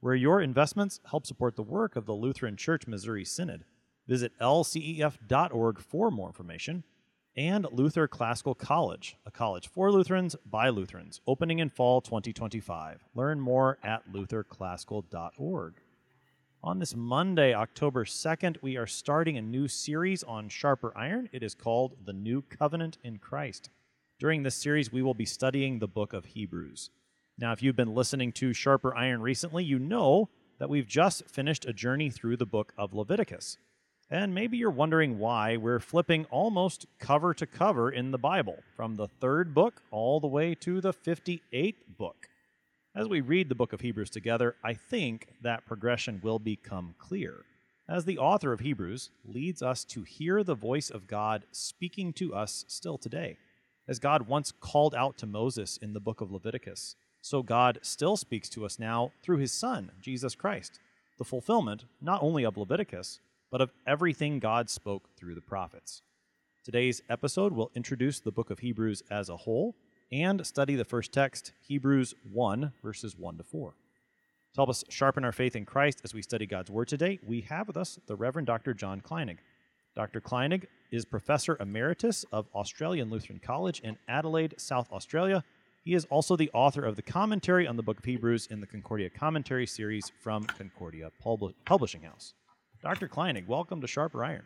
where your investments help support the work of the Lutheran Church Missouri Synod. Visit lcef.org for more information. And Luther Classical College, a college for Lutherans by Lutherans, opening in fall 2025. Learn more at lutherclassical.org. On this Monday, October 2nd, we are starting a new series on Sharper Iron. It is called The New Covenant in Christ. During this series, we will be studying the book of Hebrews. Now, if you've been listening to Sharper Iron recently, you know that we've just finished a journey through the book of Leviticus. And maybe you're wondering why we're flipping almost cover to cover in the Bible, from the third book all the way to the 58th book. As we read the book of Hebrews together, I think that progression will become clear, as the author of Hebrews leads us to hear the voice of God speaking to us still today. As God once called out to Moses in the book of Leviticus, so God still speaks to us now through his Son, Jesus Christ, the fulfillment not only of Leviticus, but of everything God spoke through the prophets. Today's episode will introduce the book of Hebrews as a whole and study the first text, Hebrews 1, verses 1 to 4. To help us sharpen our faith in Christ as we study God's Word today, we have with us the Reverend Dr. John Kleinig. Dr. Kleinig is Professor Emeritus of Australian Lutheran College in Adelaide, South Australia, he is also the author of the commentary on the book of Hebrews in the Concordia Commentary series from Concordia Pub- Publishing House. Dr. Kleinig, welcome to Sharper Iron.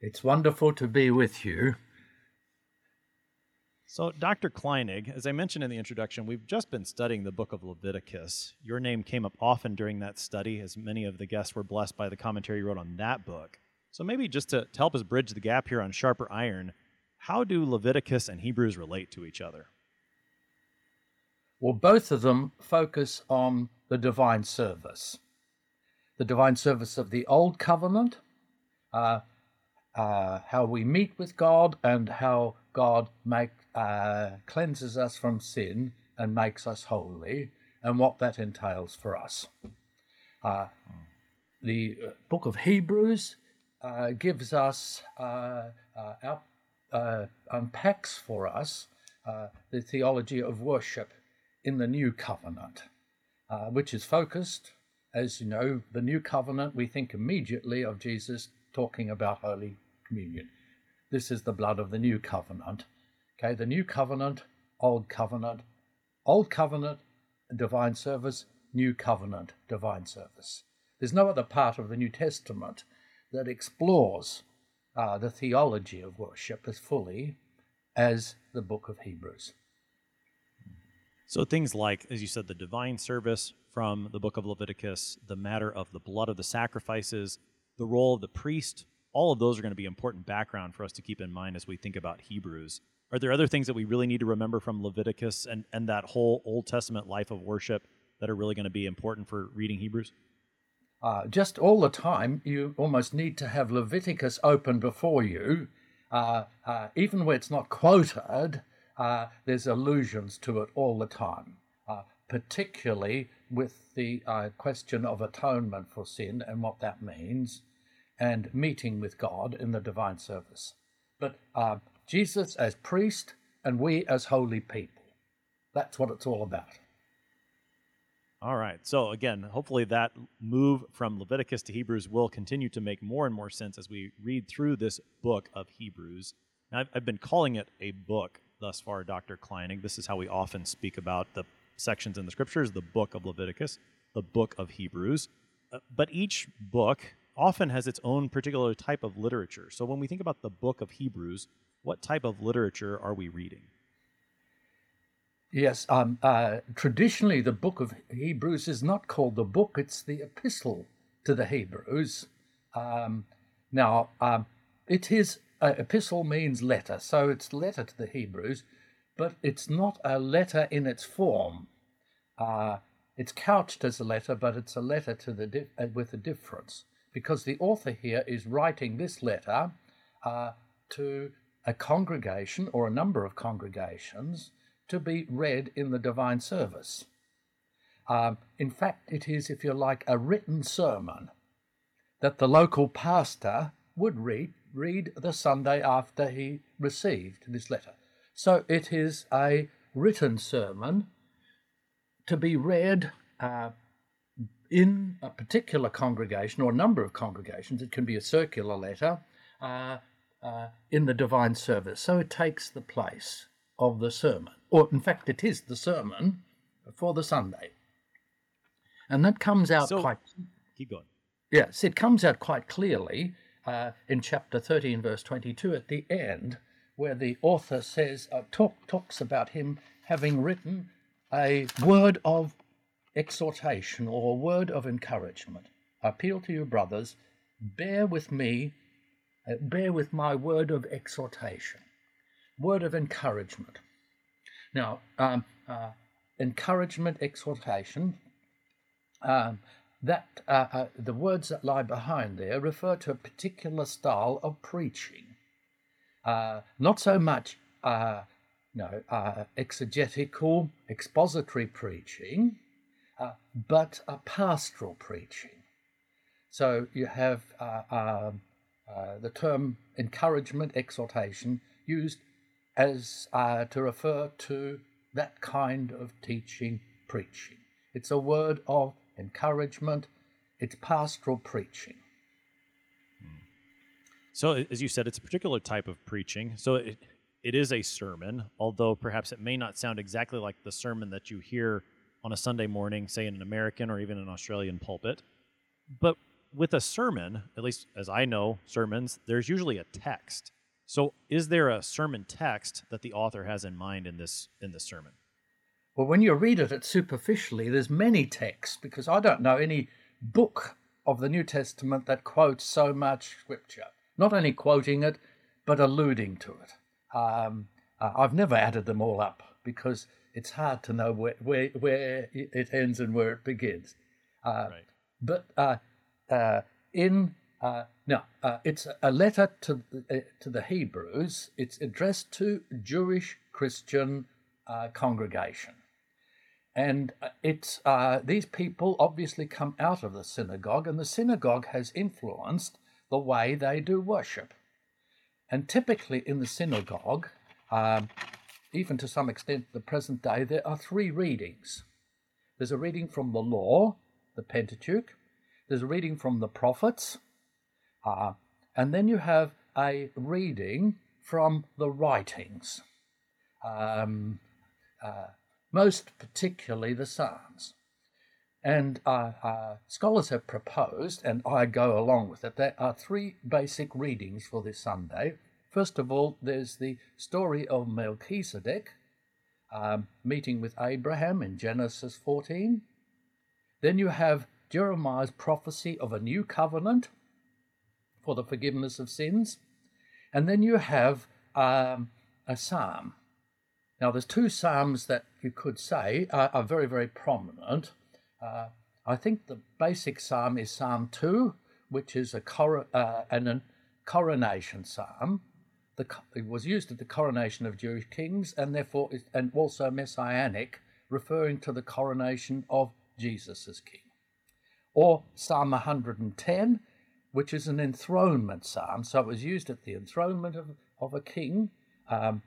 It's wonderful to be with you. So, Dr. Kleinig, as I mentioned in the introduction, we've just been studying the book of Leviticus. Your name came up often during that study, as many of the guests were blessed by the commentary you wrote on that book. So, maybe just to, to help us bridge the gap here on Sharper Iron, how do Leviticus and Hebrews relate to each other? Well, both of them focus on the divine service. The divine service of the Old Covenant, uh, uh, how we meet with God, and how God make, uh, cleanses us from sin and makes us holy, and what that entails for us. Uh, the book of Hebrews uh, gives us, uh, unpacks for us the theology of worship in the new covenant, uh, which is focused, as you know, the new covenant, we think immediately of Jesus talking about Holy Communion. This is the blood of the new covenant. Okay, the new covenant, old covenant, old covenant, divine service, new covenant, divine service. There's no other part of the New Testament that explores uh, the theology of worship as fully as the book of Hebrews. So things like, as you said, the divine service from the book of Leviticus, the matter of the blood of the sacrifices, the role of the priest, all of those are going to be important background for us to keep in mind as we think about Hebrews. Are there other things that we really need to remember from Leviticus and, and that whole Old Testament life of worship that are really going to be important for reading Hebrews? Uh, just all the time, you almost need to have Leviticus open before you, uh, uh, even where it's not quoted uh, there's allusions to it all the time, uh, particularly with the uh, question of atonement for sin and what that means, and meeting with God in the divine service. But uh, Jesus as priest and we as holy people. That's what it's all about. All right. So, again, hopefully that move from Leviticus to Hebrews will continue to make more and more sense as we read through this book of Hebrews. Now, I've, I've been calling it a book thus far, Dr. Kleinig. This is how we often speak about the sections in the scriptures the book of Leviticus, the book of Hebrews. Uh, but each book often has its own particular type of literature. So when we think about the book of Hebrews, what type of literature are we reading? Yes, um, uh, traditionally the book of Hebrews is not called the book, it's the epistle to the Hebrews. Um, now, um, it is uh, epistle means letter, so it's letter to the Hebrews, but it's not a letter in its form. Uh, it's couched as a letter, but it's a letter to the uh, with a difference because the author here is writing this letter uh, to a congregation or a number of congregations to be read in the divine service. Um, in fact, it is, if you like, a written sermon that the local pastor would read, read the Sunday after he received this letter. So it is a written sermon to be read uh, in a particular congregation or a number of congregations. It can be a circular letter uh, uh, in the divine service. So it takes the place of the sermon, or in fact, it is the sermon for the Sunday. And that comes out So- quite Keep going. Yes, it comes out quite clearly uh, in chapter 13, verse 22, at the end, where the author says, uh, talk, talks about him having written a word of exhortation or a word of encouragement. I appeal to you, brothers, bear with me, uh, bear with my word of exhortation, word of encouragement. Now, um, uh, encouragement, exhortation, um, that uh, uh, the words that lie behind there refer to a particular style of preaching. Uh, not so much, uh, no, uh, exegetical, expository preaching, uh, but a pastoral preaching. So you have uh, um, the term encouragement, exhortation used as to refer to that kind of teaching, preaching. It's a word of encouragement. It's pastoral preaching. So, as you said, it's a particular type of preaching. So, it, it is a sermon, although perhaps it may not sound exactly like the sermon that you hear on a Sunday morning, say in an American or even an Australian pulpit. But with a sermon, at least as I know sermons, there's usually a text. So, is there a sermon text that the author has in mind in this in this sermon? Well, when you read it, it superficially, there's many texts because I don't know any book of the New Testament that quotes so much scripture. Not only quoting it, but alluding to it. Um, uh, I've never added them all up because it's hard to know where, where, where it ends and where it begins. Uh, Right. But uh, uh, in uh, no, uh, it's a letter to uh, to the Hebrews. It's addressed to Jewish Christian uh, congregation, and uh, it's uh, these people obviously come out of the synagogue, and the synagogue has influenced the way they do worship. And typically in the synagogue, um, even to some extent the present day, there are three readings. There's a reading from the law, the Pentateuch. There's a reading from the prophets. Uh, and then you have a reading from the writings, um, uh, most particularly the Psalms. And uh, uh, scholars have proposed, and I go along with it, there are three basic readings for this Sunday. First of all, there's the story of Melchizedek um, meeting with Abraham in Genesis 14. Then you have Jeremiah's prophecy of a new covenant for the forgiveness of sins. And then you have um, a psalm. Now, there's two psalms that you could say are, are very, very prominent. Uh, I think the basic psalm is Psalm 2, which is a, cor- uh, an, an coronation psalm. The, it was used at the coronation of Jewish kings and therefore is, and also messianic, referring to the coronation of Jesus as king. Or Psalm 110, which is an enthronement psalm. So it was used at the enthronement of, of a king, um,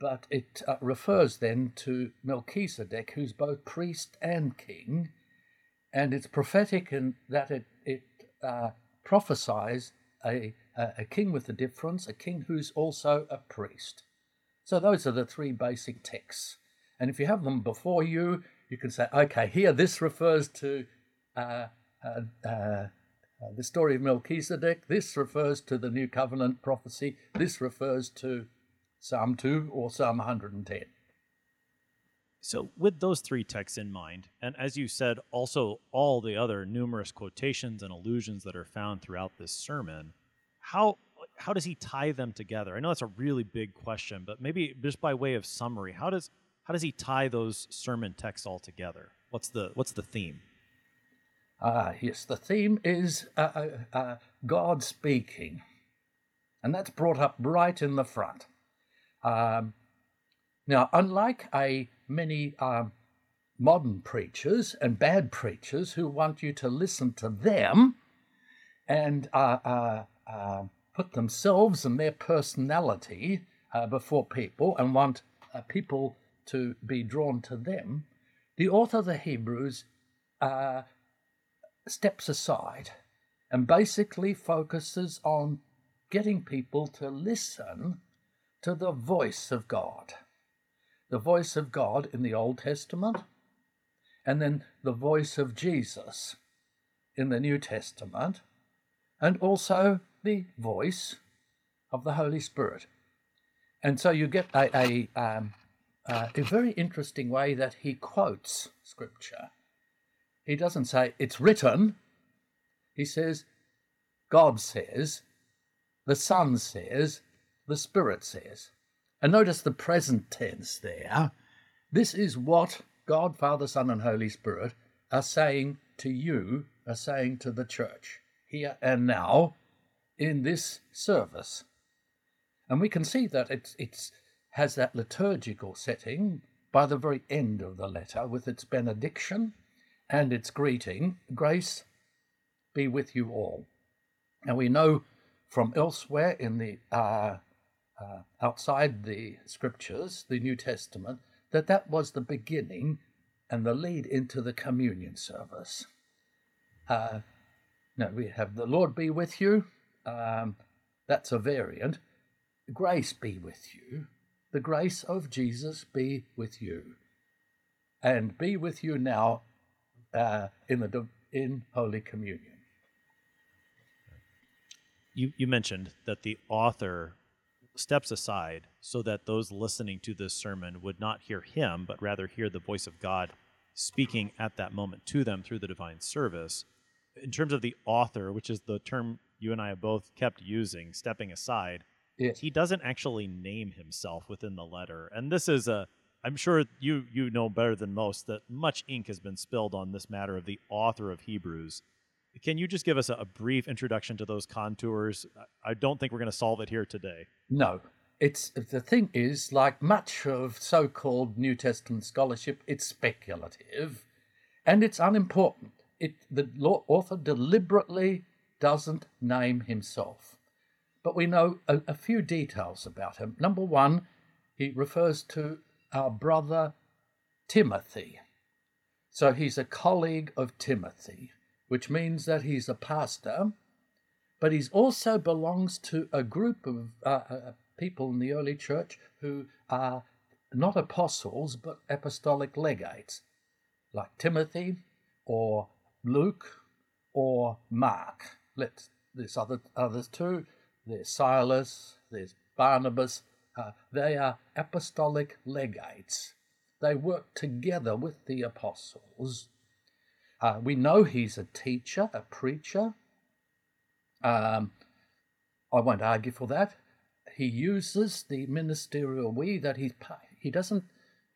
but it uh, refers then to Melchizedek, who's both priest and king, and it's prophetic in that it, it uh, prophesies a, a, king with a difference, a king who's also a priest. So those are the three basic texts. And if you have them before you, you can say, okay, here this refers to uh, uh, uh, uh, the story of Melchizedek. This refers to the New Covenant prophecy. This refers to Psalm 2 or Psalm 110. So, with those three texts in mind, and as you said, also all the other numerous quotations and allusions that are found throughout this sermon, how how does he tie them together? I know that's a really big question, but maybe just by way of summary, how does how does he tie those sermon texts all together? What's the what's the theme? Ah, yes, the theme is uh, uh, uh, God speaking. And that's brought up right in the front. Um, now, unlike a many um, modern preachers and bad preachers who want you to listen to them and uh, uh, uh, put themselves and their personality uh, before people and want uh, people to be drawn to them, the author of the Hebrews uh, steps aside and basically focuses on getting people to listen to the voice of God. The voice of God in the Old Testament, and then the voice of Jesus in the New Testament, and also the voice of the Holy Spirit. And so you get a, a, um, uh, a very interesting way that he quotes Scripture. He doesn't say, it's written. He says, God says, the Son says, the Spirit says. And notice the present tense there. This is what God, Father, Son, and Holy Spirit are saying to you, are saying to the church, here and now, in this service. And we can see that it it's, has that liturgical setting by the very end of the letter with its benediction and its greeting Grace be with you all. And we know from elsewhere in the uh, uh, outside the scriptures, the New Testament, that that was the beginning and the lead into the communion service. Uh, now we have the Lord be with you. Um, that's a variant. Grace be with you. The grace of Jesus be with you, and be with you now uh, in the in Holy Communion you, you mentioned that the author steps aside so that those listening to this sermon would not hear him, but rather hear the voice of God speaking at that moment to them through the divine service. In terms of the author, which is the term you and I have both kept using, stepping aside, yes. he doesn't actually name himself within the letter. And this is a I'm sure you you know better than most that much ink has been spilled on this matter of the author of Hebrews can you just give us a, a brief introduction to those contours? I don't think we're going to solve it here today. No. It's the thing is, like much of so-called New Testament scholarship, it's speculative, and it's unimportant. It the author deliberately doesn't name himself, but we know a, a few details about him. Number one, he refers to our brother Timothy, so he's a colleague of Timothy which means that he's a pastor, but he also belongs to a group of uh, uh, people in the early church who are not apostles but apostolic legates, like Timothy or Luke or Mark. Let's, there's other, others too. There's Silas, there's Barnabas. Uh, they are apostolic legates. They work together with the apostles uh, we know he's a teacher, a preacher. Um, I won't argue for that. He uses the ministerial we that he's he doesn't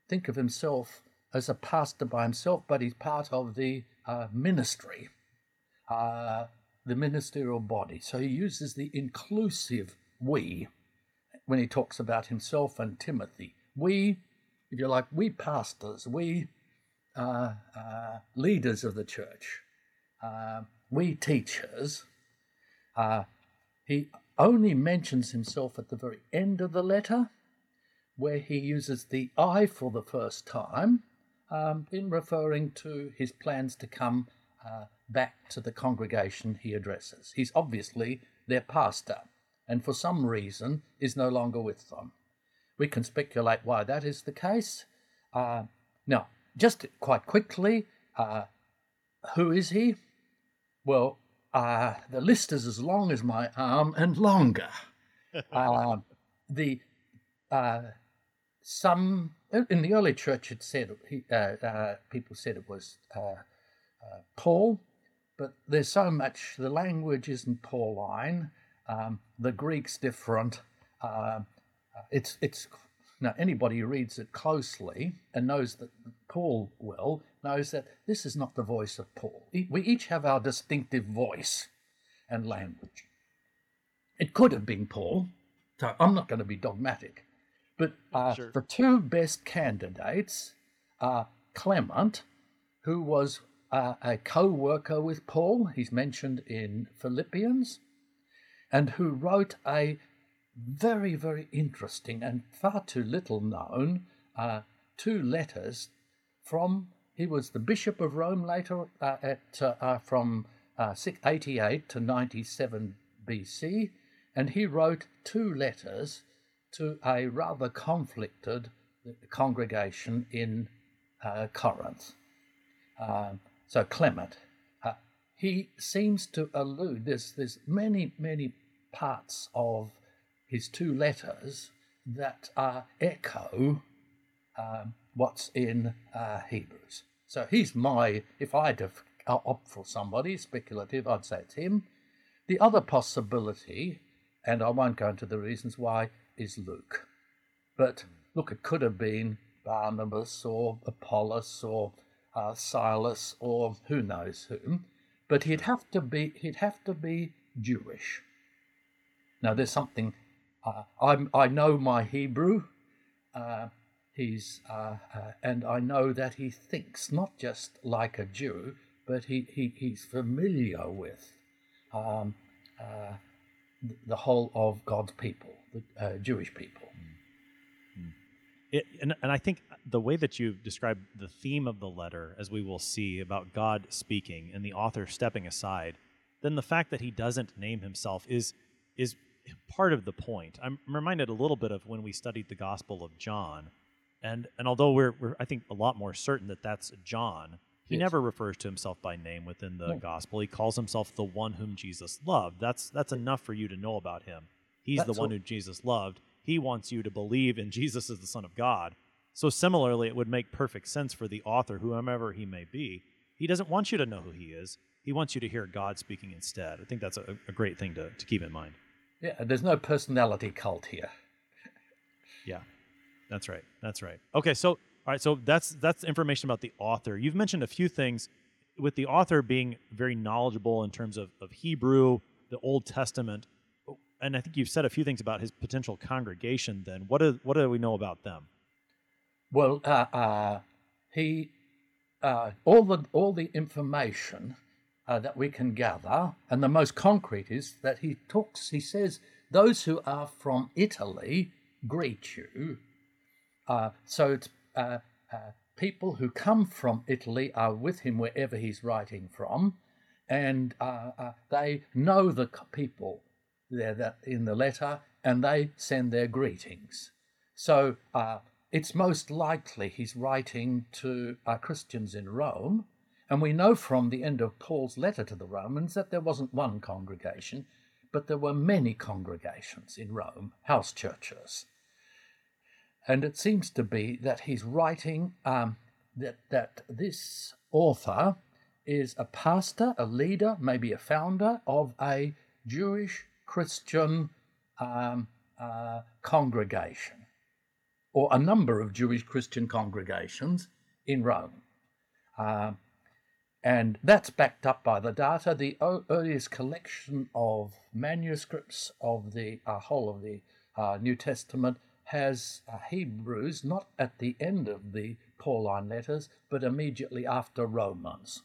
think of himself as a pastor by himself, but he's part of the uh, ministry, uh, the ministerial body. So he uses the inclusive we when he talks about himself and Timothy. We, if you like, we pastors, we uh, uh, leaders of the church, uh, we teachers, uh, he only mentions himself at the very end of the letter, where he uses the I for the first time um, in referring to his plans to come uh, back to the congregation he addresses. He's obviously their pastor, and for some reason is no longer with them. We can speculate why that is the case. Uh, now, just quite quickly, uh, who is he? Well, uh, the list is as long as my arm and longer. uh, the uh, some in the early church it said he, uh, uh, people said it was Paul, but there's so much. The language isn't Pauline. Um, the Greek's different. it's it's Now, anybody who reads it closely and knows that Paul well knows that this is not the voice of Paul. We each have our distinctive voice and language. It could have been Paul, so I'm not going to be dogmatic. But uh, sure. the two best candidates are Clement, who was uh, a co worker with Paul, he's mentioned in Philippians, and who wrote a very, very interesting and far too little known uh, two letters from, he was the Bishop of Rome later uh, at, uh, uh from uh, 88 to 97 BC, and he wrote two letters to a rather conflicted congregation in uh, Corinth. Um, so Clement, he seems to allude, there's, there's many, many parts of his two letters that uh, echo um, what's in uh, Hebrews. So he's my, if I'd uh, opt for somebody speculative, I'd say it's him. The other possibility, and I won't go into the reasons why, is Luke. But look, it could have been Barnabas or Apollos or uh, Silas or who knows whom, but he'd have to be he'd have to be Jewish. Now, there's something uh, i know my Hebrew. Uh, he's uh, uh, and I know that he thinks not just like a Jew, but he, he he's familiar with um, uh, the whole of God's people, the uh, Jewish people. Hmm. It, and, and I think the way that you describe the theme of the letter, as we will see about God speaking and the author stepping aside, then the fact that he doesn't name himself is is part of the point. I'm reminded a little bit of when we studied the Gospel of John, and and although we're, we're I think a lot more certain that that's John, he yes. never refers to himself by name within the no. Gospel. He calls himself the one whom Jesus loved. That's that's enough for you to know about him. He's that's the one who Jesus loved. He wants you to believe in Jesus as the Son of God. So similarly, it would make perfect sense for the author, whomever he may be. He doesn't want you to know who he is. He wants you to hear God speaking instead. I think that's a, a great thing to, to keep in mind. Yeah, there's no personality cult here. Yeah, that's right. That's right. Okay, so all right, so that's that's information about the author. You've mentioned a few things with the author being very knowledgeable in terms of, of Hebrew, the Old Testament, and I think you've said a few things about his potential congregation. Then, what do what do we know about them? Well, uh, uh, he uh, all the all the information uh, that we can gather, and the most concrete is that he talks, he says, those who are from Italy greet you. Uh, so uh, uh, people who come from Italy are with him wherever he's writing from, and uh, uh, they know the people there in the letter, and they send their greetings. So it's most likely he's writing to Christians in Rome and we know from the end of Paul's letter to the Romans that there wasn't one congregation, but there were many congregations in Rome, house churches. And it seems to be that he's writing um, that, that this author is a pastor, a leader, maybe a founder of a Jewish Christian um, uh, congregation, or a number of Jewish Christian congregations in Rome. Uh, and that's backed up by the data. The earliest collection of manuscripts of the uh, whole of the uh, New Testament has uh, Hebrews not at the end of the Pauline letters, but immediately after Romans.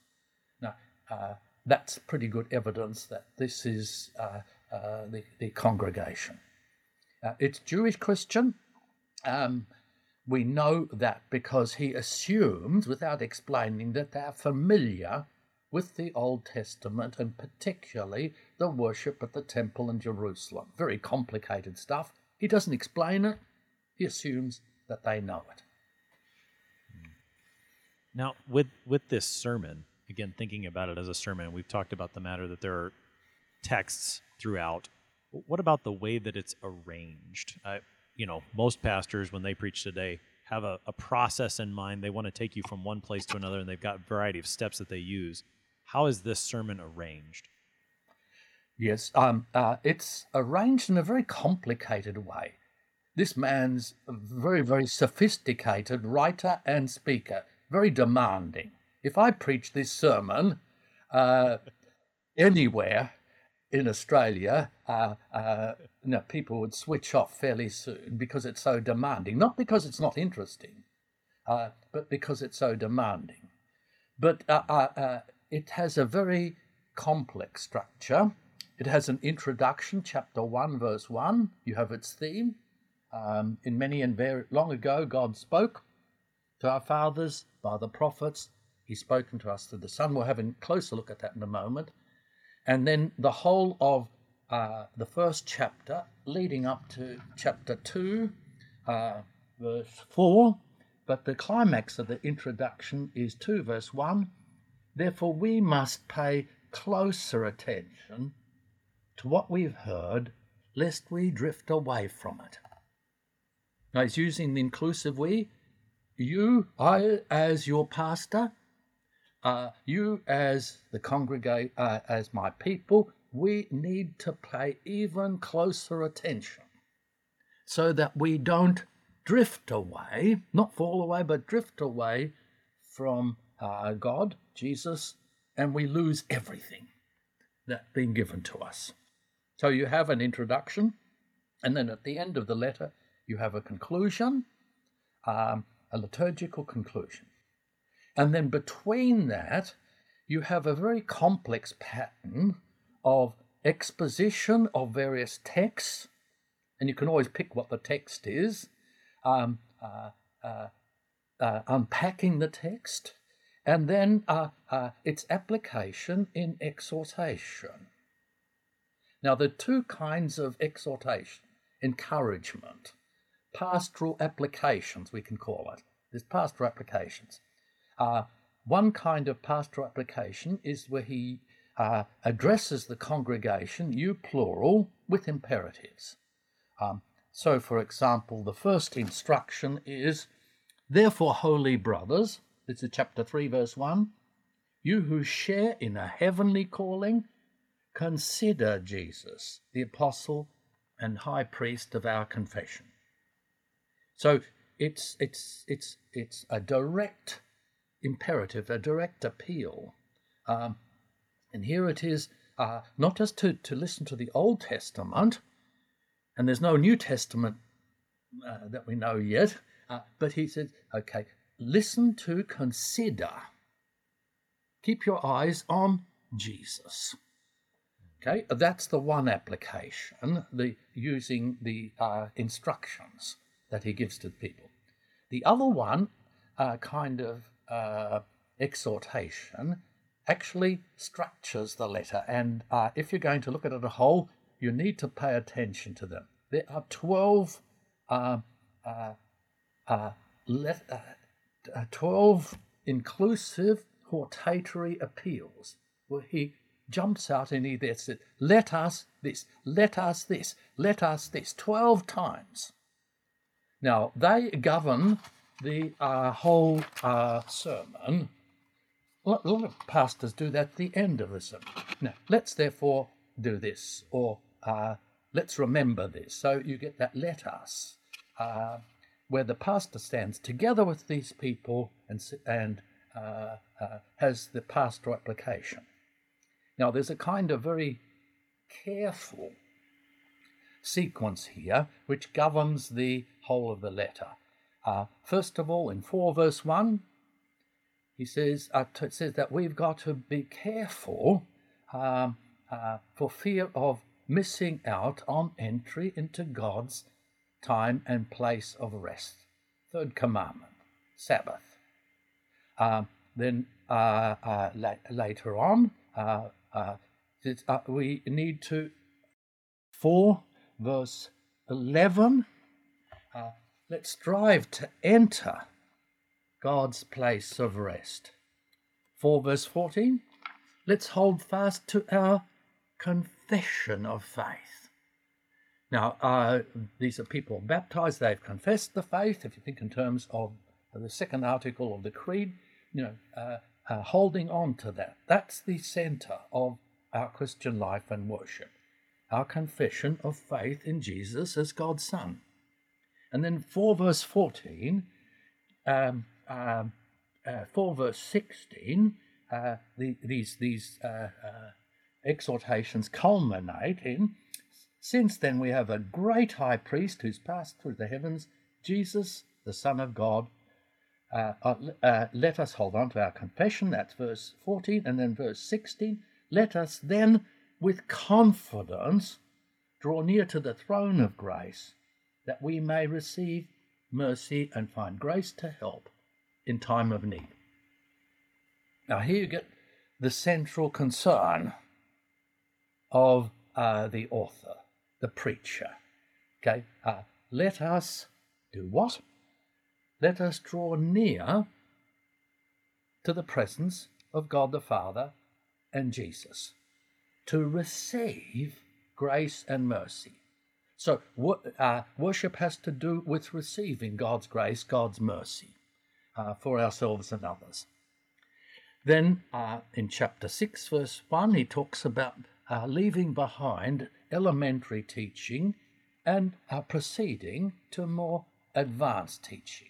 Now, uh, that's pretty good evidence that this is uh, uh, the, the congregation. it's Jewish Christian. Um, we know that because he assumes, without explaining, that they are familiar with the Old Testament and particularly the worship at the temple in Jerusalem. Very complicated stuff. He doesn't explain it, he assumes that they know it. Now, with, with this sermon, again, thinking about it as a sermon, we've talked about the matter that there are texts throughout. What about the way that it's arranged? You know, most pastors when they preach today have a, a process in mind. They want to take you from one place to another, and they've got a variety of steps that they use. How is this sermon arranged? Yes, um, uh, it's arranged in a very complicated way. this man's a very, very sophisticated writer and speaker, very demanding. If I preach this sermon uh, anywhere in Australia, uh, uh, you know, people would switch off fairly soon because it's so demanding. Not because it's not interesting, uh, but because it's so demanding. But uh, uh, uh, it has a very complex structure. It has an introduction, chapter 1, verse 1. You have its theme. Um, in many and very long ago, God spoke to our fathers by the prophets. He's spoken to us through the Son. We'll have a closer look at that in a moment. And then the whole of uh, the first chapter, leading up to chapter 2, uh, verse 4. But the climax of the introduction is 2, verse 1. Therefore, we must pay closer attention to what we've heard, lest we drift away from it. Now he's using the inclusive we. You, I, as your pastor, uh, you as the congregate, uh, as my people, we need to pay even closer attention so that we don't drift away, not fall away, but drift away from uh, God, Jesus, and we lose everything that's been given to us. So you have an introduction, and then at the end of the letter, you have a conclusion, um, a liturgical conclusion. And then between that, you have a very complex pattern of exposition of various texts, and you can always pick what the text is, um, uh, uh, uh, unpacking the text, and then uh, uh, its application in exhortation. Now, there are two kinds of exhortation encouragement pastoral applications, we can call it. There's pastoral applications. Uh, one kind of pastoral application is where he uh, addresses the congregation, you plural, with imperatives. Um, so, for example, the first instruction is, Therefore, holy brothers, this is chapter 3, verse 1, you who share in a heavenly calling, consider Jesus, the apostle and high priest of our confession. So it's it's it's it's a direct imperative, a direct appeal, um, and here it is, uh, not just to to listen to the Old Testament, and there's no New Testament uh, that we know yet, uh, but he says, okay, listen to, consider, keep your eyes on Jesus. Okay, that's the one application, the using the uh, instructions that he gives to the people. The other one, uh, kind of uh, exhortation, actually structures the letter. And uh, if you're going to look at it a whole, you need to pay attention to them. There are 12, uh, uh, uh, let, 12 inclusive hortatory appeals where he jumps out and he says, Let us this, let us this, let us this, 12 times. Now, they govern the uh, whole uh, sermon. A lot of pastors do that at the end of the sermon. Now, let's therefore do this, or uh, let's remember this. So you get that let us, uh, where the pastor stands together with these people and, and uh, uh, has the pastoral application. Now, there's a kind of very careful sequence here which governs the whole of the letter. Uh, first of all, in 4 verse 1, he says, uh, it says that we've got to be careful um, uh, for fear of missing out on entry into God's time and place of rest. Third commandment, Sabbath. Um, then uh, uh, la- later on, uh, we need to, 4 verse 11, uh, let's strive to enter God's place of rest. 4 verse 14, let's hold fast to our confession of faith. Now, uh, these are people baptized, they've confessed the faith. If you think in terms of the second article of the Creed, you know, uh, uh, holding on to that. That's the center of our Christian life and worship our confession of faith in Jesus as God's Son. And then 4 verse 14, um, um, uh, 4 verse 16, uh, the, these, these uh, uh, exhortations culminate in Since then we have a great high priest who's passed through the heavens, Jesus, the Son of God. Uh, uh, let us hold on to our confession, that's verse 14, and then verse 16. Let us then, with confidence, draw near to the throne of grace, that we may receive mercy and find grace to help in time of need. Now, here you get the central concern of uh, the author, the preacher. Okay, uh, let us do what? Let us draw near to the presence of God the Father and Jesus to receive grace and mercy. So, uh, worship has to do with receiving God's grace, God's mercy uh, for ourselves and others. Then, uh, in chapter 6, verse 1, he talks about uh, leaving behind elementary teaching and uh, proceeding to more advanced teaching.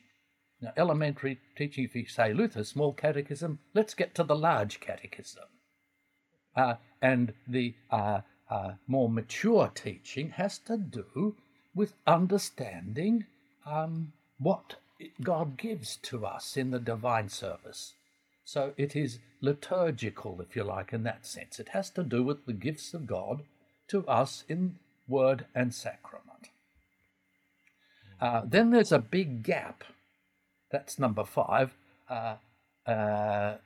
Now, elementary teaching, if you say Luther, small catechism, let's get to the large catechism. Uh, and the uh, more mature teaching has to do with understanding um, what God gives to us in the divine service. So it is liturgical, if you like, in that sense. It has to do with the gifts of God to us in word and sacrament. Uh, then there's a big gap. That's number five. Uh, uh,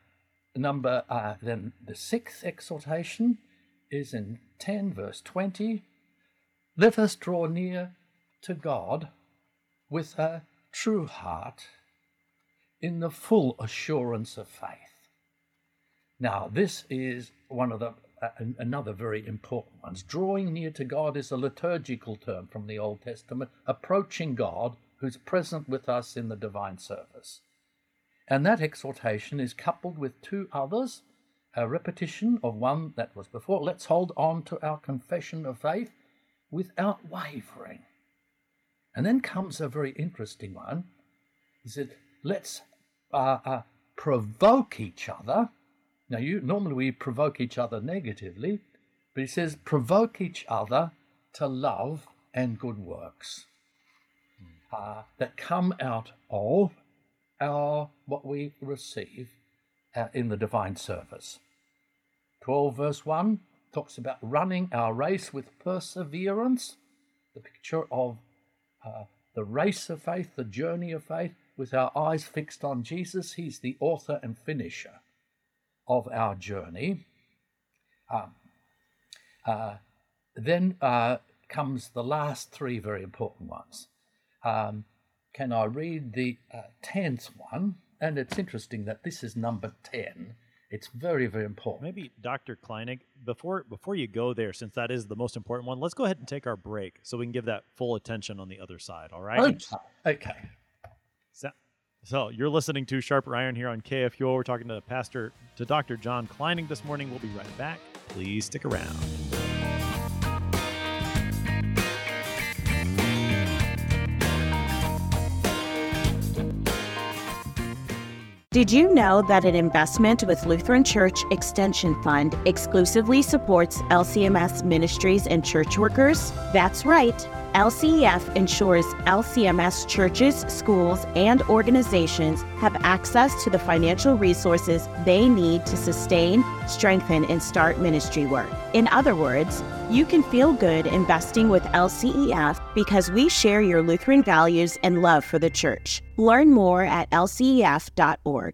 number uh, then the sixth exhortation is in 10 verse 20 let us draw near to god with a true heart in the full assurance of faith. Now this is one of the uh, another very important ones. Drawing near to god is a liturgical term from the old testament approaching god who's present with us in the divine service. And that exhortation is coupled with two others a repetition of one that was before. Let's hold on to our confession of faith without wavering. And then comes a very interesting one. He said, let's uh, uh, provoke each other. Now, you normally we provoke each other negatively, but he says, provoke each other to love and good works uh, that come out of our what we receive uh, in the divine service. 12 verse 1 talks about running our race with perseverance, the picture of uh, the race of faith, the journey of faith, with our eyes fixed on Jesus. He's the author and finisher of our journey. Um, uh, then uh, comes the last three very important ones. Um, can I read the uh, tenth one? And it's interesting that this is number 10. It's very, very important. Maybe Dr. Kleinig, before before you go there, since that is the most important one, let's go ahead and take our break so we can give that full attention on the other side. All right? Okay. okay. So, so you're listening to Sharper Iron here on KFUO. We're talking to Pastor to Dr. John Kleinig this morning. We'll be right back. Please stick around. Did you know that an investment with Lutheran Church Extension Fund exclusively supports LCMS ministries and church workers? That's right. LCEF ensures LCMS churches, schools, and organizations have access to the financial resources they need to sustain, strengthen, and start ministry work. In other words, you can feel good investing with LCEF because we share your Lutheran values and love for the church. Learn more at lcef.org.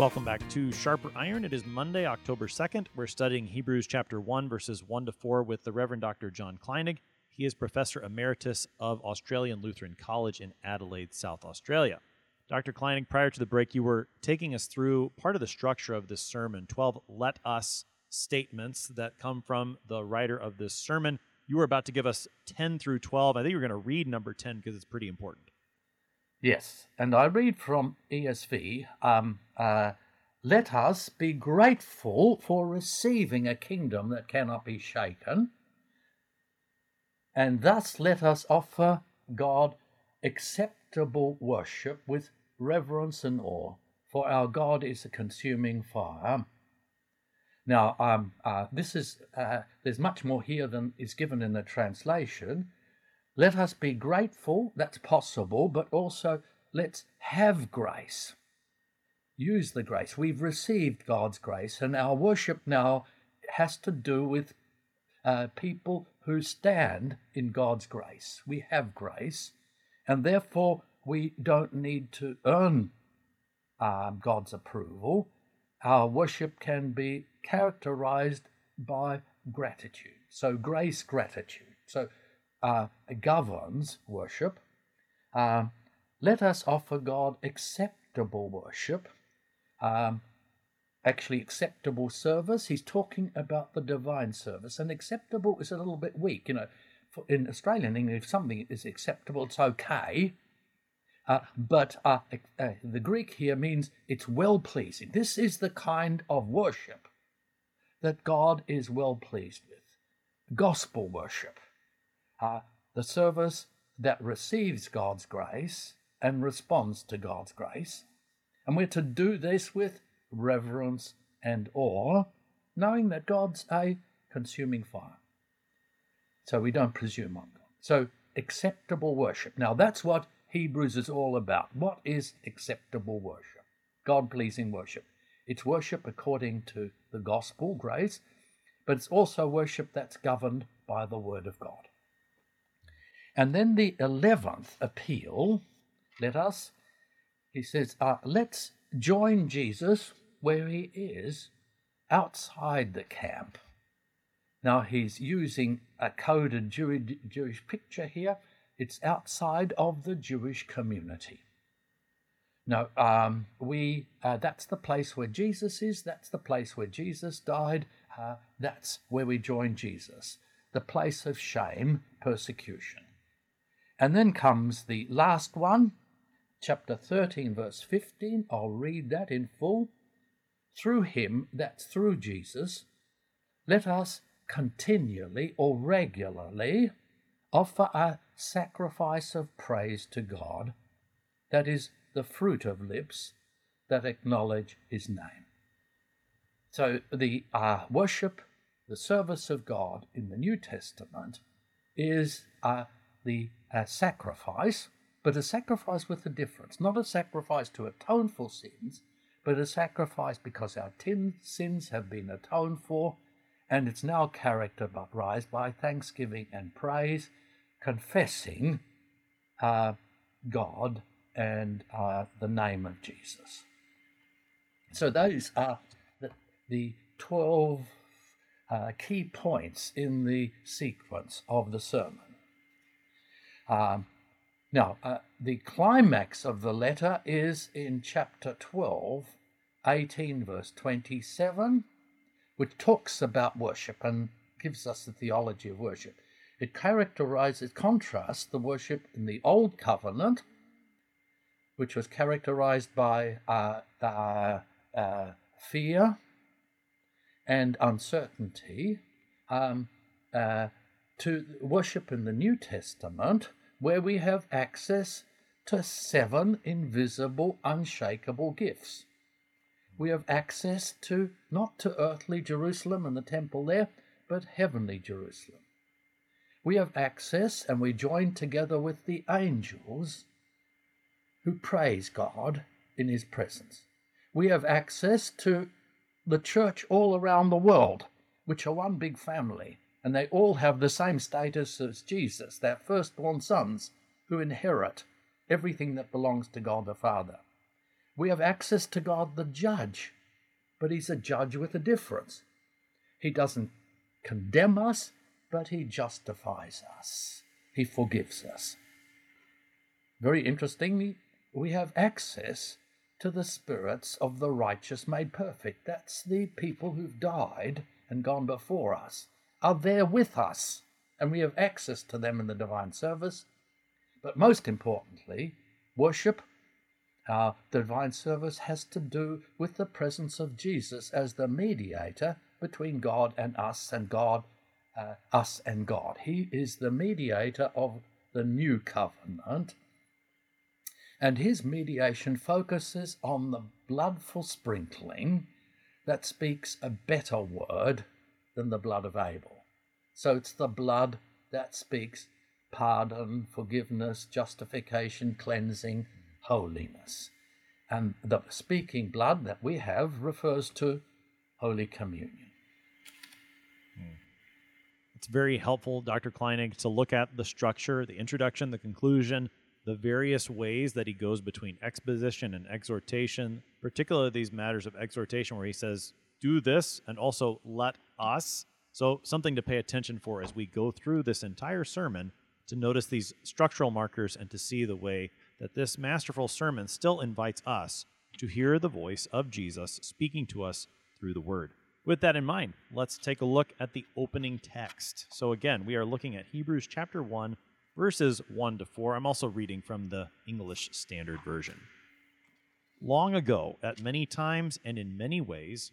Welcome back to Sharper Iron. It is Monday, October 2nd. We're studying Hebrews chapter 1, verses 1 to 4 with the Reverend Dr. John Kleinig. He is Professor Emeritus of Australian Lutheran College in Adelaide, South Australia. Dr. Kleinig, prior to the break, you were taking us through part of the structure of this sermon 12 let us statements that come from the writer of this sermon. You were about to give us 10 through 12. I think you're going to read number 10 because it's pretty important. Yes, and I read from ESV um, uh, Let us be grateful for receiving a kingdom that cannot be shaken, and thus let us offer God acceptable worship with reverence and awe, for our God is a consuming fire. Now, um, uh, this is uh, there's much more here than is given in the translation. Let us be grateful, that's possible, but also let's have grace. Use the grace. We've received God's grace, and our worship now has to do with uh, people who stand in God's grace. We have grace, and therefore we don't need to earn uh, God's approval. Our worship can be characterized by gratitude. So, grace, gratitude. So, uh, governs worship. Uh, let us offer God acceptable worship, um, actually, acceptable service. He's talking about the divine service, and acceptable is a little bit weak. You know, in Australian English, if something is acceptable, it's okay. Uh, but uh, uh, the Greek here means it's well pleasing. This is the kind of worship that God is well pleased with. Gospel worship, the service that receives God's grace and responds to God's grace. And we're to do this with reverence and awe, knowing that God's a consuming fire. So we don't presume on God. So acceptable worship. Now that's what Hebrews is all about. What is acceptable worship? God pleasing worship. It's worship according to the gospel grace, but it's also worship that's governed by the word of God. And then the 11th appeal, let us, he says, uh, let's join Jesus where he is outside the camp. Now he's using a coded Jewish picture here it's outside of the Jewish community. Now um, we uh, that's the place where Jesus is. That's the place where Jesus died. Uh, that's where we join Jesus. The place of shame, persecution. And then comes the last one, chapter 13, verse 15. I'll read that in full. Through him, that's through Jesus, let us continually or regularly offer a sacrifice of praise to God, that is, the fruit of lips that acknowledge his name. So the uh, worship, the service of God in the New Testament is uh, the uh, sacrifice, but a sacrifice with a difference. Not a sacrifice to atone for sins, but a sacrifice because our sins have been atoned for, and it's now characterized by thanksgiving and praise confessing uh, God and uh, the name of Jesus. So those are the, the 12 uh, key points in the sequence of the sermon. Um, now, uh, the climax of the letter is in chapter 12, 18, verse 27, which talks about worship and gives us the theology of worship. It characterizes, contrasts the worship in the Old Covenant, which was characterized by uh, uh, uh, fear and uncertainty, um, uh, to worship in the New Testament, where we have access to seven invisible, unshakable gifts. We have access to not to earthly Jerusalem and the temple there, but heavenly Jerusalem we have access and we join together with the angels who praise God in His presence. We have access to the church all around the world, which are one big family, and they all have the same status as Jesus, their firstborn sons, who inherit everything that belongs to God the Father. We have access to God the judge, but He's a judge with a difference. He doesn't condemn us, but he justifies us. He forgives us. Very interestingly, we have access to the spirits of the righteous made perfect. That's the people who've died and gone before us, are there with us, and we have access to them in the divine service. But most importantly, worship, uh, the divine service has to do with the presence of Jesus as the mediator between God and us, and God, uh, us and God. He is the mediator of the new covenant and his mediation focuses on the bloodful sprinkling that speaks a better word than the blood of Abel. So it's the blood that speaks pardon, forgiveness, justification, cleansing, holiness. And the speaking blood that we have refers to Holy Communion. Hmm. It's very helpful, Dr. Kleinig, to look at the structure, the introduction, the conclusion, the various ways that he goes between exposition and exhortation, particularly these matters of exhortation where he says, do this and also let us. So, something to pay attention for as we go through this entire sermon to notice these structural markers and to see the way that this masterful sermon still invites us to hear the voice of Jesus speaking to us through the word. With that in mind, let's take a look at the opening text. So, again, we are looking at Hebrews chapter 1, verses 1 to 4. I'm also reading from the English Standard Version. Long ago, at many times and in many ways,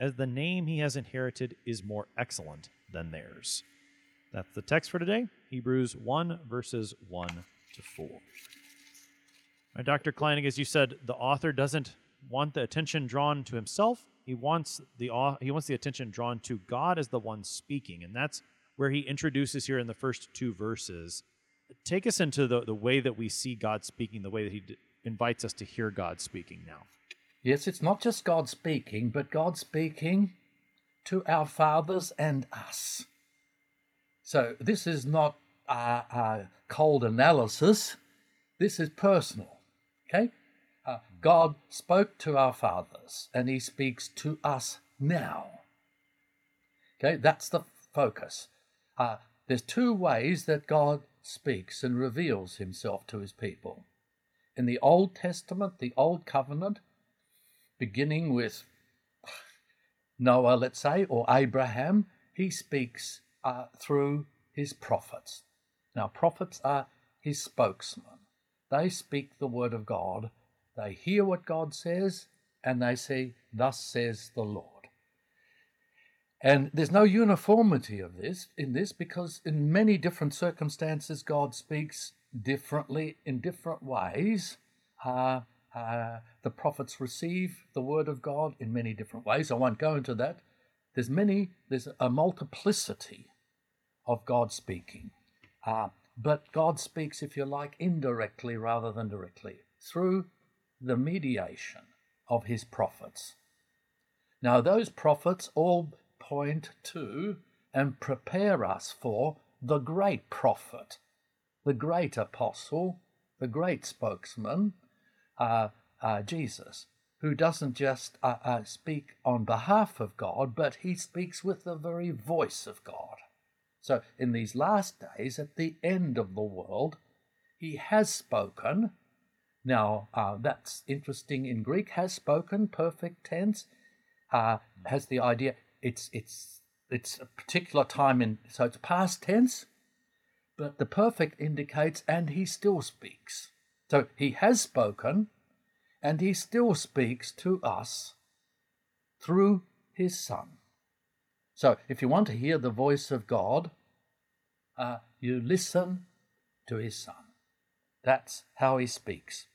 as the name he has inherited is more excellent than theirs. That's the text for today Hebrews 1, verses 1 to 4. Right, Dr. Kleinig, as you said, the author doesn't want the attention drawn to himself. He wants the he wants the attention drawn to God as the one speaking, and that's where he introduces here in the first two verses take us into the, the way that we see God speaking, the way that He d- invites us to hear God speaking now. Yes, it's not just God speaking, but God speaking to our fathers and us. So this is not a, a cold analysis, this is personal. Okay? Uh, God spoke to our fathers and he speaks to us now. Okay, that's the focus. Uh, there's two ways that God speaks and reveals himself to his people. In the Old Testament, the Old Covenant, beginning with Noah, let's say, or Abraham, he speaks uh, through his prophets. Now, prophets are his spokesmen. They speak the word of God. They hear what God says, and they say, Thus says the Lord. And there's no uniformity of this in this because in many different circumstances God speaks differently in different ways. Uh, uh, the prophets receive the word of God in many different ways. I won't go into that. There's many. There's a multiplicity of God speaking, uh, but God speaks, if you like, indirectly rather than directly through the mediation of His prophets. Now, those prophets all point to and prepare us for the great prophet, the great apostle, the great spokesman, uh, uh, Jesus, who doesn't just uh, uh, speak on behalf of God, but he speaks with the very voice of God. So, in these last days, at the end of the world, he has spoken. Now, uh, that's interesting in Greek, has spoken, perfect tense, uh, has the idea it's it's it's a particular time in so it's past tense, but the perfect indicates and he still speaks. So he has spoken, and he still speaks to us through his Son. So if you want to hear the voice of God, uh, you listen to his Son. That's how he speaks.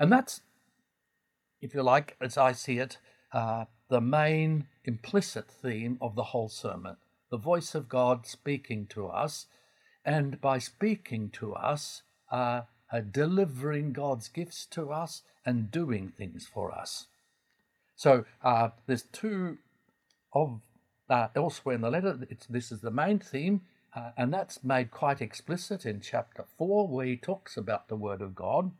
And that's, if you like, as I see it, uh, the main implicit theme of the whole sermon the voice of God speaking to us and by speaking to us, uh, delivering God's gifts to us and doing things for us. So uh, there's two of uh, elsewhere in the letter. this is the main theme, uh, and that's made quite explicit in chapter 4, where he talks about the Word of God.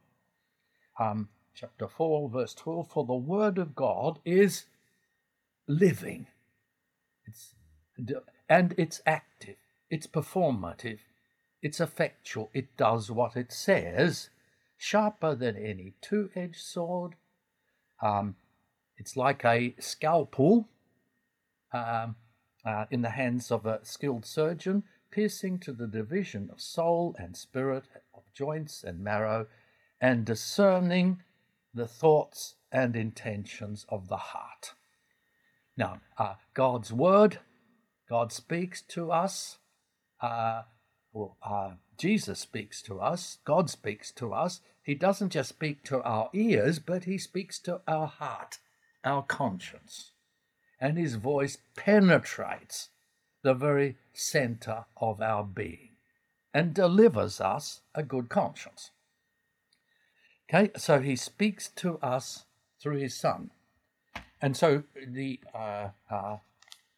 Um, chapter 4, verse 12 For the Word of God is living, it's, and it's active, it's performative, it's effectual, it does what it says, sharper than any two edged sword. Um, it's like a scalpel um, uh, in the hands of a skilled surgeon, piercing to the division of soul and spirit, of joints and marrow, and discerning the thoughts and intentions of the heart. Now, uh, God's word, God speaks to us. Uh, well, uh, Jesus speaks to us, God speaks to us. He doesn't just speak to our ears, but he speaks to our heart, our conscience. And his voice penetrates the very center of our being and delivers us a good conscience. Okay, so he speaks to us through his son. And so the uh, uh,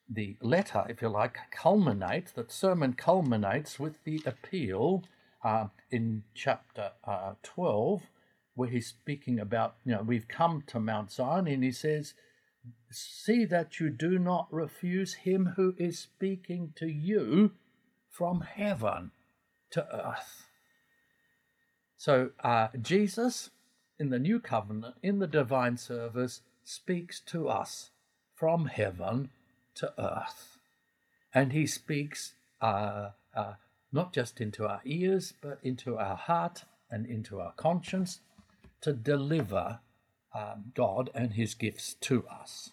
the letter, if you like, culminates, that sermon culminates with the appeal uh, in chapter uh, 12, where he's speaking about, you know, we've come to Mount Zion, and he says, See that you do not refuse him who is speaking to you from heaven to earth. So, uh, Jesus in the new covenant, in the divine service, speaks to us from heaven to earth. And he speaks uh, uh, not just into our ears, but into our heart and into our conscience to deliver um, God and his gifts to us.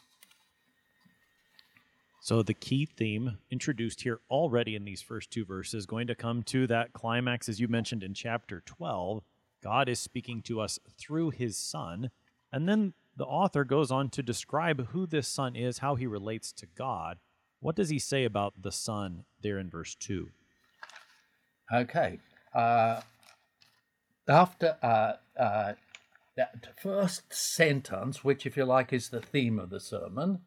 So, the key theme introduced here already in these first two verses, going to come to that climax, as you mentioned in chapter 12. God is speaking to us through his Son. And then the author goes on to describe who this son is, how he relates to God. What does he say about the son there in verse 2? Okay. Uh, after uh, uh, that first sentence, which, if you like, is the theme of the sermon,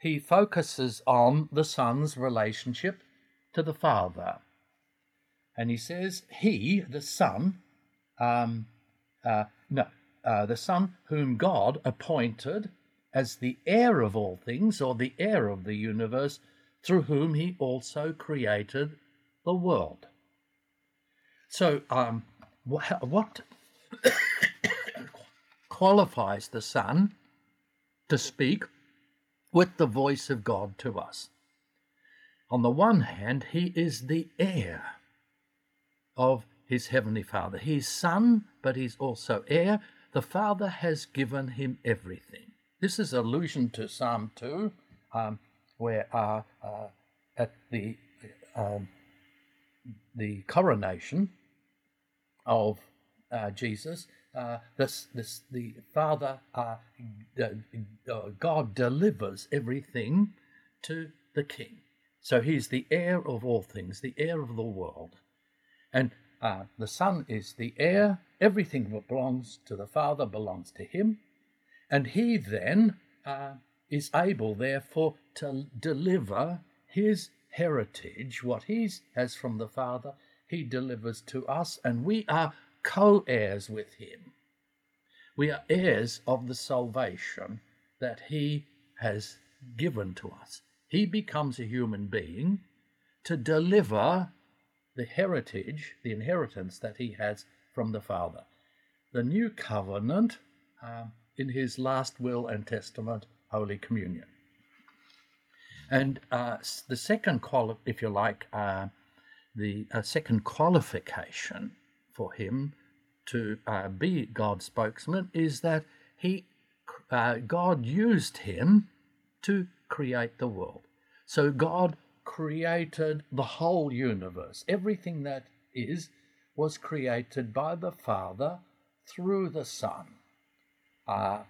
he focuses on the son's relationship to the father. And he says, He, the son, um, uh, no, uh, the Son whom God appointed as the heir of all things, or the heir of the universe, through whom he also created the world. So, um, what qualifies the Son to speak with the voice of God to us? On the one hand, he is the heir of his heavenly Father. He's Son, but he's also heir the Father has given him everything. This is allusion to Psalm 2, um, where uh, uh, at the, um, the coronation of uh, Jesus, uh, this, this, the Father, uh, God delivers everything to the King. So he's the heir of all things, the heir of the world. And uh, the Son is the heir. Everything that belongs to the Father belongs to him. And he then uh, is able, therefore, to deliver his heritage, what he has from the Father, he delivers to us, and we are co heirs with him. We are heirs of the salvation that he has given to us. He becomes a human being to deliver the heritage, the inheritance that he has from the Father. The new covenant uh, in his last will and testament, Holy Communion. And uh, the second, quali- if you like, uh, the uh, second qualification for him to uh, be God's spokesman is that he, uh, God used him to create the world. So God created the whole universe. Everything that is was created by the Father through the Son. Uh,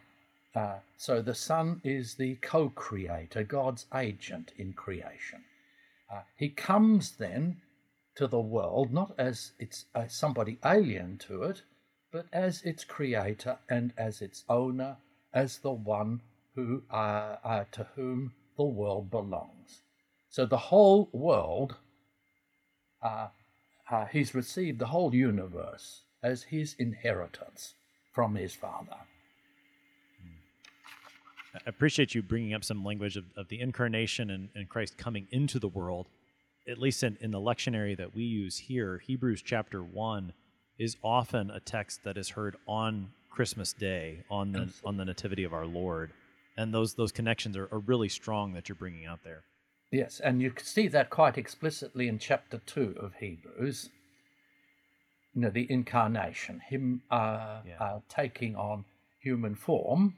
uh, so the Son is the co creator, God's agent in creation. Uh, he comes then to the world, not as it's uh, somebody alien to it, but as its creator and as its owner, as the one who uh, uh, to whom the world belongs. So the whole world, uh, uh, he's received the whole universe as his inheritance from his father. I appreciate you bringing up some language of, of the incarnation and, and Christ coming into the world. At least in, in the lectionary that we use here, Hebrews chapter 1 is often a text that is heard on Christmas Day, on the, on the nativity of our Lord. And those, those connections are, are really strong that you're bringing out there. Yes, and you can see that quite explicitly in chapter 2 of Hebrews. You know, the incarnation, him uh, Yeah. uh, taking on human form,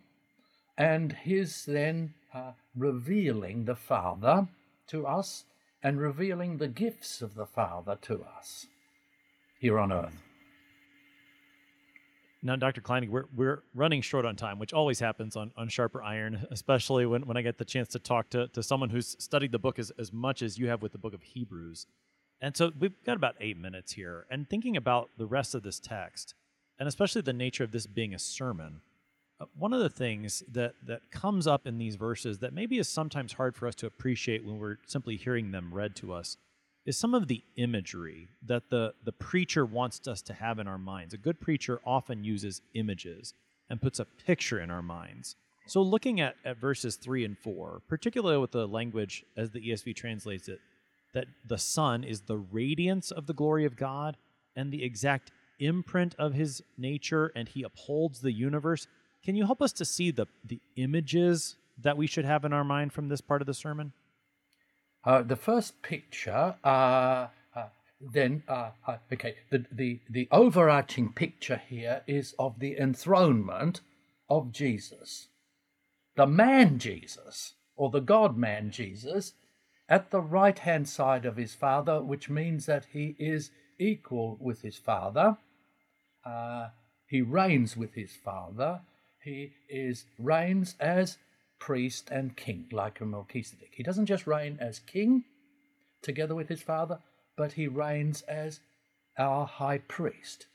and his then uh, revealing the Father to us and revealing the gifts of the Father to us here on earth. Now, Dr. Kleinig, we're, we're running short on time, which always happens on, on Sharper Iron, especially when, when I get the chance to talk to, to someone who's studied the book as, as much as you have with the book of Hebrews. And so we've got about eight minutes here. And thinking about the rest of this text, and especially the nature of this being a sermon, uh, one of the things that, that comes up in these verses that maybe is sometimes hard for us to appreciate when we're simply hearing them read to us is some of the imagery that the, the preacher wants us to have in our minds. A good preacher often uses images and puts a picture in our minds. So, looking at, at verses 3 and 4, particularly with the language as the ESV translates it, that the Son is the radiance of the glory of God and the exact imprint of his nature, and he upholds the universe. Can you help us to see the, the images that we should have in our mind from this part of the sermon? Uh, the first picture, uh, uh, then, uh, uh, okay, the, the, the overarching picture here is of the enthronement of Jesus. The man Jesus, or the God man Jesus, at the right hand side of his Father, which means that he is equal with his Father. Uh, he reigns with his Father. He is reigns as priest and king, like Melchizedek. He doesn't just reign as king together with his father, but he reigns as our high priest.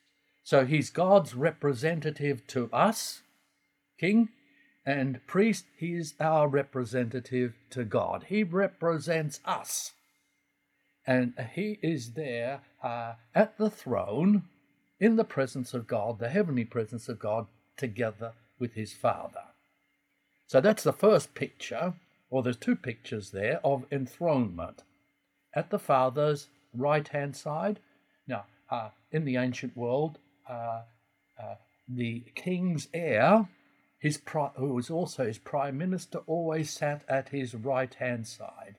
So he's God's representative to us, king, and priest, he is our representative to God. He represents us. And he is there uh, at the throne in the presence of God, the heavenly presence of God, together with his Father. So that's the first picture, or there's two pictures there of enthronement at the Father's right hand side. Now, uh, in the ancient world, uh, uh, the king's heir, his pri- who was also his prime minister, always sat at his right hand side.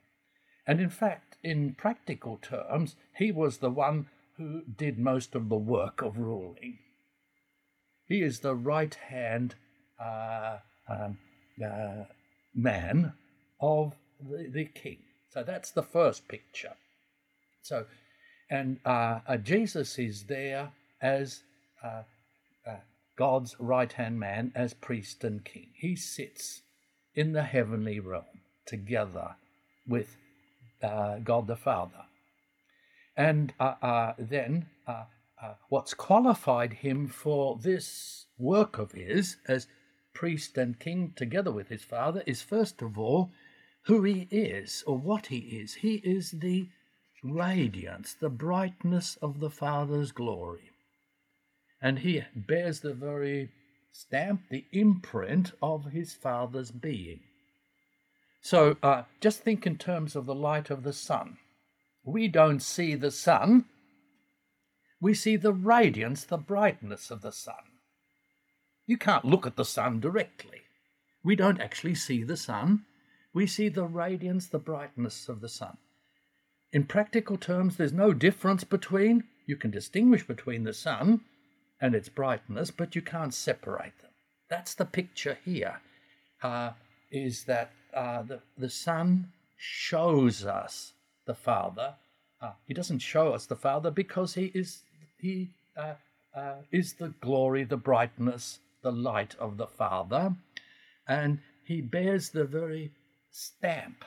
And in fact, in practical terms, he was the one who did most of the work of ruling. He is the right hand uh, um, uh, man of the, the king. So that's the first picture. So, and uh, uh, Jesus is there as uh, uh, God's right hand man, as priest and king. He sits in the heavenly realm together with uh, God the Father. And uh, then what's qualified him for this work of his as priest and king together with his father is first of all who he is or what he is. He is the radiance, the brightness of the Father's glory. And he bears the very stamp, the imprint of his Father's being. So uh, just think in terms of the light of the sun. We don't see the sun, we see the radiance, the brightness of the sun. You can't look at the sun directly. We don't actually see the sun. We see the radiance, the brightness of the sun. In practical terms, there's no difference between, you can distinguish between the sun and its brightness, but you can't separate them. That's the picture here. Uh, is that uh, the, the Son shows us the Father. Uh, he doesn't show us the Father because he is he uh, uh, is the glory, the brightness, the light of the Father, and he bears the very stamp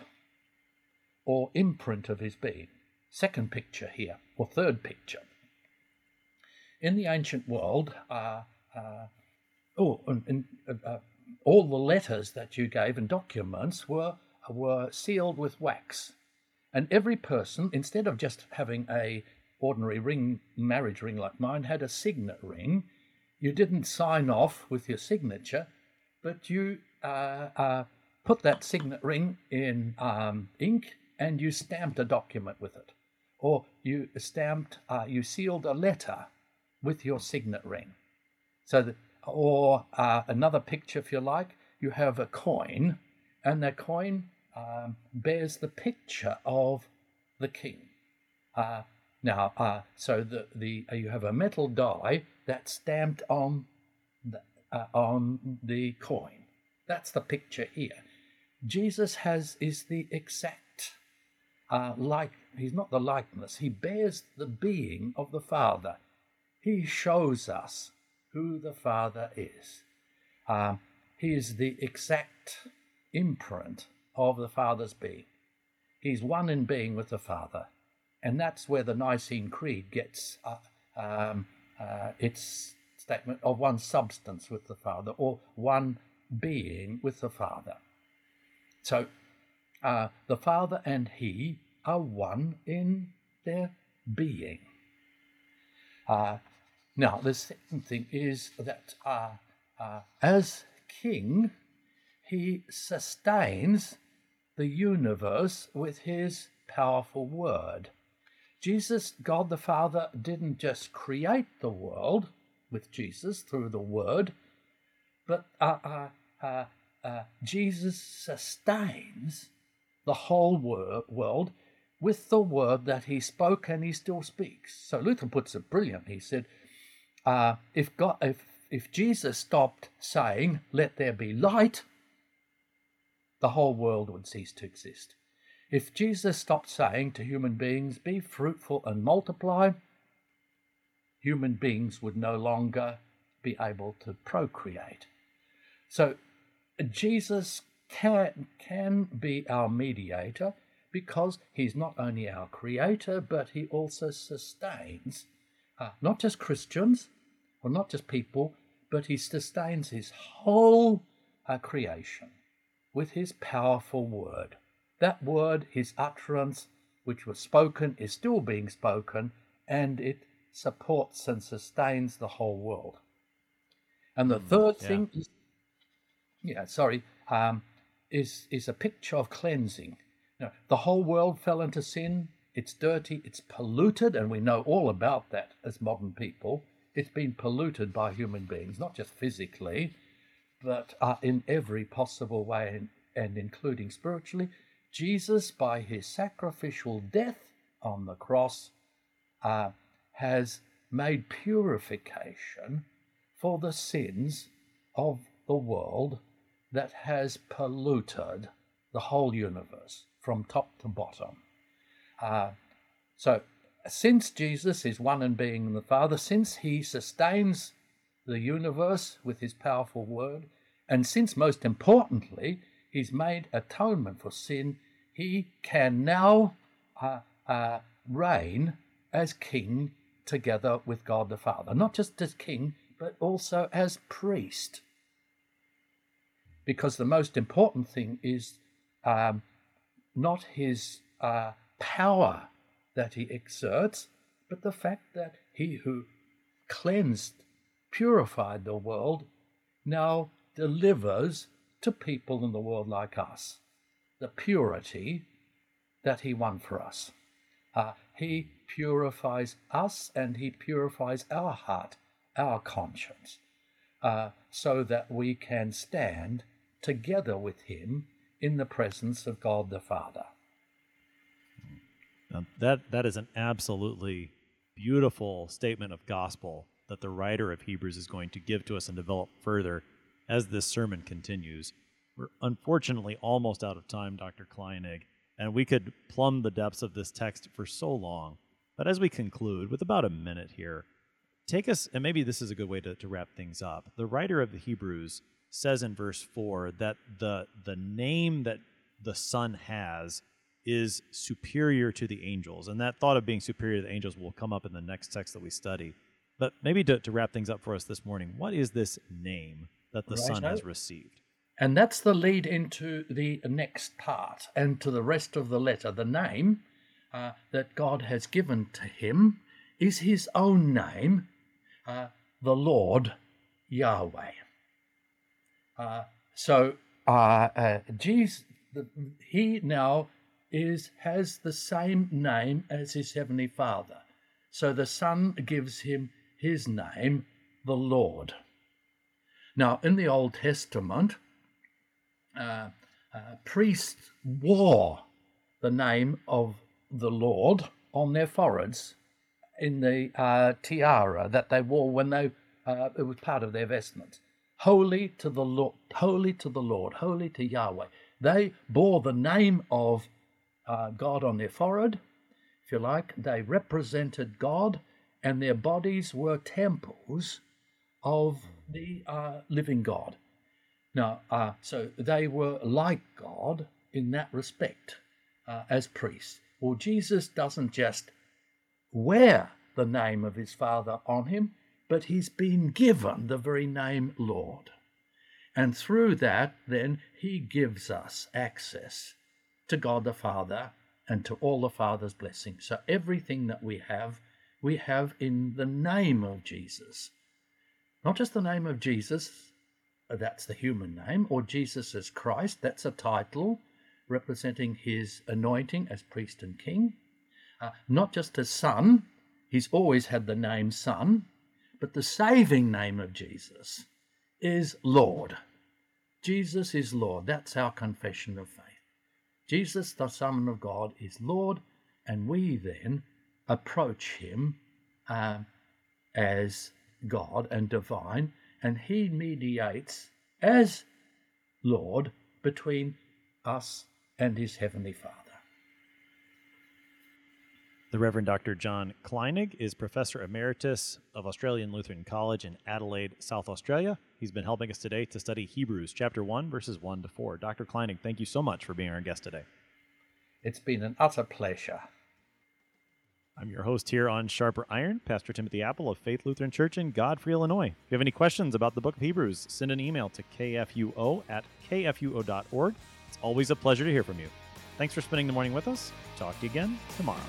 or imprint of his being. second picture here, or third picture. In the ancient world, uh, uh, oh, and, and, uh, all the letters that you gave and documents were were sealed with wax, and every person, instead of just having a ordinary ring, marriage ring like mine, had a signet ring. You didn't sign off with your signature, but you uh, uh, put that signet ring in um, ink and you stamped a document with it, or you stamped, uh, you sealed a letter with your signet ring. So, that, or uh, another picture, if you like, you have a coin, and that coin um, bears the picture of the king. Uh, now, uh, so the, the you have a metal die that's stamped on the, uh, on the coin. That's the picture here. Jesus has is the exact uh, like. He's not the likeness. He bears the being of the Father. He shows us who the Father is. Um, he is the exact imprint of the Father's being. He's one in being with the Father. And that's where the Nicene Creed gets uh, um, uh, its statement of one substance with the Father or one being with the Father. So uh, the Father and He are one in their being. Uh, now, the second thing is that uh, uh, as King, He sustains the universe with His powerful word. Jesus, God the Father, didn't just create the world with Jesus through the Word, but uh, uh, uh, uh Jesus sustains the whole wor- world with the Word that He spoke and He still speaks. So Luther puts it brilliant. He said, uh, if, God, if, if Jesus stopped saying, Let there be light, the whole world would cease to exist. If Jesus stopped saying to human beings, be fruitful and multiply, human beings would no longer be able to procreate. So Jesus can, can be our mediator because he's not only our creator, but he also sustains uh, not just Christians or not just people, but he sustains his whole uh, creation with his powerful word. That word, his utterance, which was spoken, is still being spoken, and it supports and sustains the whole world. And the mm, third yeah. thing is, yeah, sorry, um, is is a picture of cleansing. You know, the whole world fell into sin. It's dirty. It's polluted, and we know all about that as modern people. It's been polluted by human beings, not just physically, but uh, in every possible way, and, and including spiritually. Jesus, by his sacrificial death on the cross, uh, has made purification for the sins of the world that has polluted the whole universe from top to bottom. Uh, so, since Jesus is one in being in the Father, since he sustains the universe with his powerful word, and since most importantly, he's made atonement for sin, he can now uh, uh, reign as king together with God the Father. Not just as king, but also as priest. Because the most important thing is um, not his uh, power that he exerts, but the fact that he who cleansed, purified the world, now delivers to people in the world like us the purity that He won for us. Uh, he purifies us and He purifies our heart, our conscience, uh, so that we can stand together with Him in the presence of God the Father. That that is an absolutely beautiful statement of gospel that the writer of Hebrews is going to give to us and develop further as this sermon continues. We're unfortunately almost out of time, Dr. Kleinig, and we could plumb the depths of this text for so long. But as we conclude, with about a minute here, take us, and maybe this is a good way to, to wrap things up. The writer of the Hebrews says in verse 4 that the, the name that the Son has is superior to the angels. And that thought of being superior to the angels will come up in the next text that we study. But maybe to, to wrap things up for us this morning, what is this name that the Son has received? And that's the lead into the next part and to the rest of the letter. The name uh, that God has given to him is his own name, uh, the Lord Yahweh. Uh, so uh, uh, Jesus, the, he now is has the same name as his heavenly Father. So the Son gives him his name, the Lord. Now, in the Old Testament, uh, uh, priests wore the name of the Lord on their foreheads in the uh, tiara that they wore when they uh, it was part of their vestments. Holy to the Lord, holy to the Lord, holy to Yahweh. They bore the name of uh, God on their forehead, if you like. They represented God, and their bodies were temples of the uh, living God. Now, uh, so they were like God in that respect uh, as priests. Well, Jesus doesn't just wear the name of his Father on him, but he's been given the very name Lord. And through that, then, he gives us access to God the Father and to all the Father's blessings. So everything that we have, we have in the name of Jesus. Not just the name of Jesus, uh, that's the human name, or Jesus as Christ, that's a title representing his anointing as priest and king. Uh, not just as Son, he's always had the name Son, but the saving name of Jesus is Lord. Jesus is Lord. That's our confession of faith. Jesus, the Son of God, is Lord, and we then approach him uh, as God and divine, and he mediates as Lord between us and his heavenly Father. The Reverend Dr. John Kleinig is Professor Emeritus of Australian Lutheran College in Adelaide, South Australia. He's been helping us today to study Hebrews chapter 1, verses 1 to 4. Dr. Kleinig, thank you so much for being our guest today. It's been an utter pleasure. I'm your host here on Sharper Iron, Pastor Timothy Appel of Faith Lutheran Church in Godfrey, Illinois. If you have any questions about the book of Hebrews, send an email to kfuo at kfuo.org. It's always a pleasure to hear from you. Thanks for spending the morning with us. Talk to you again tomorrow.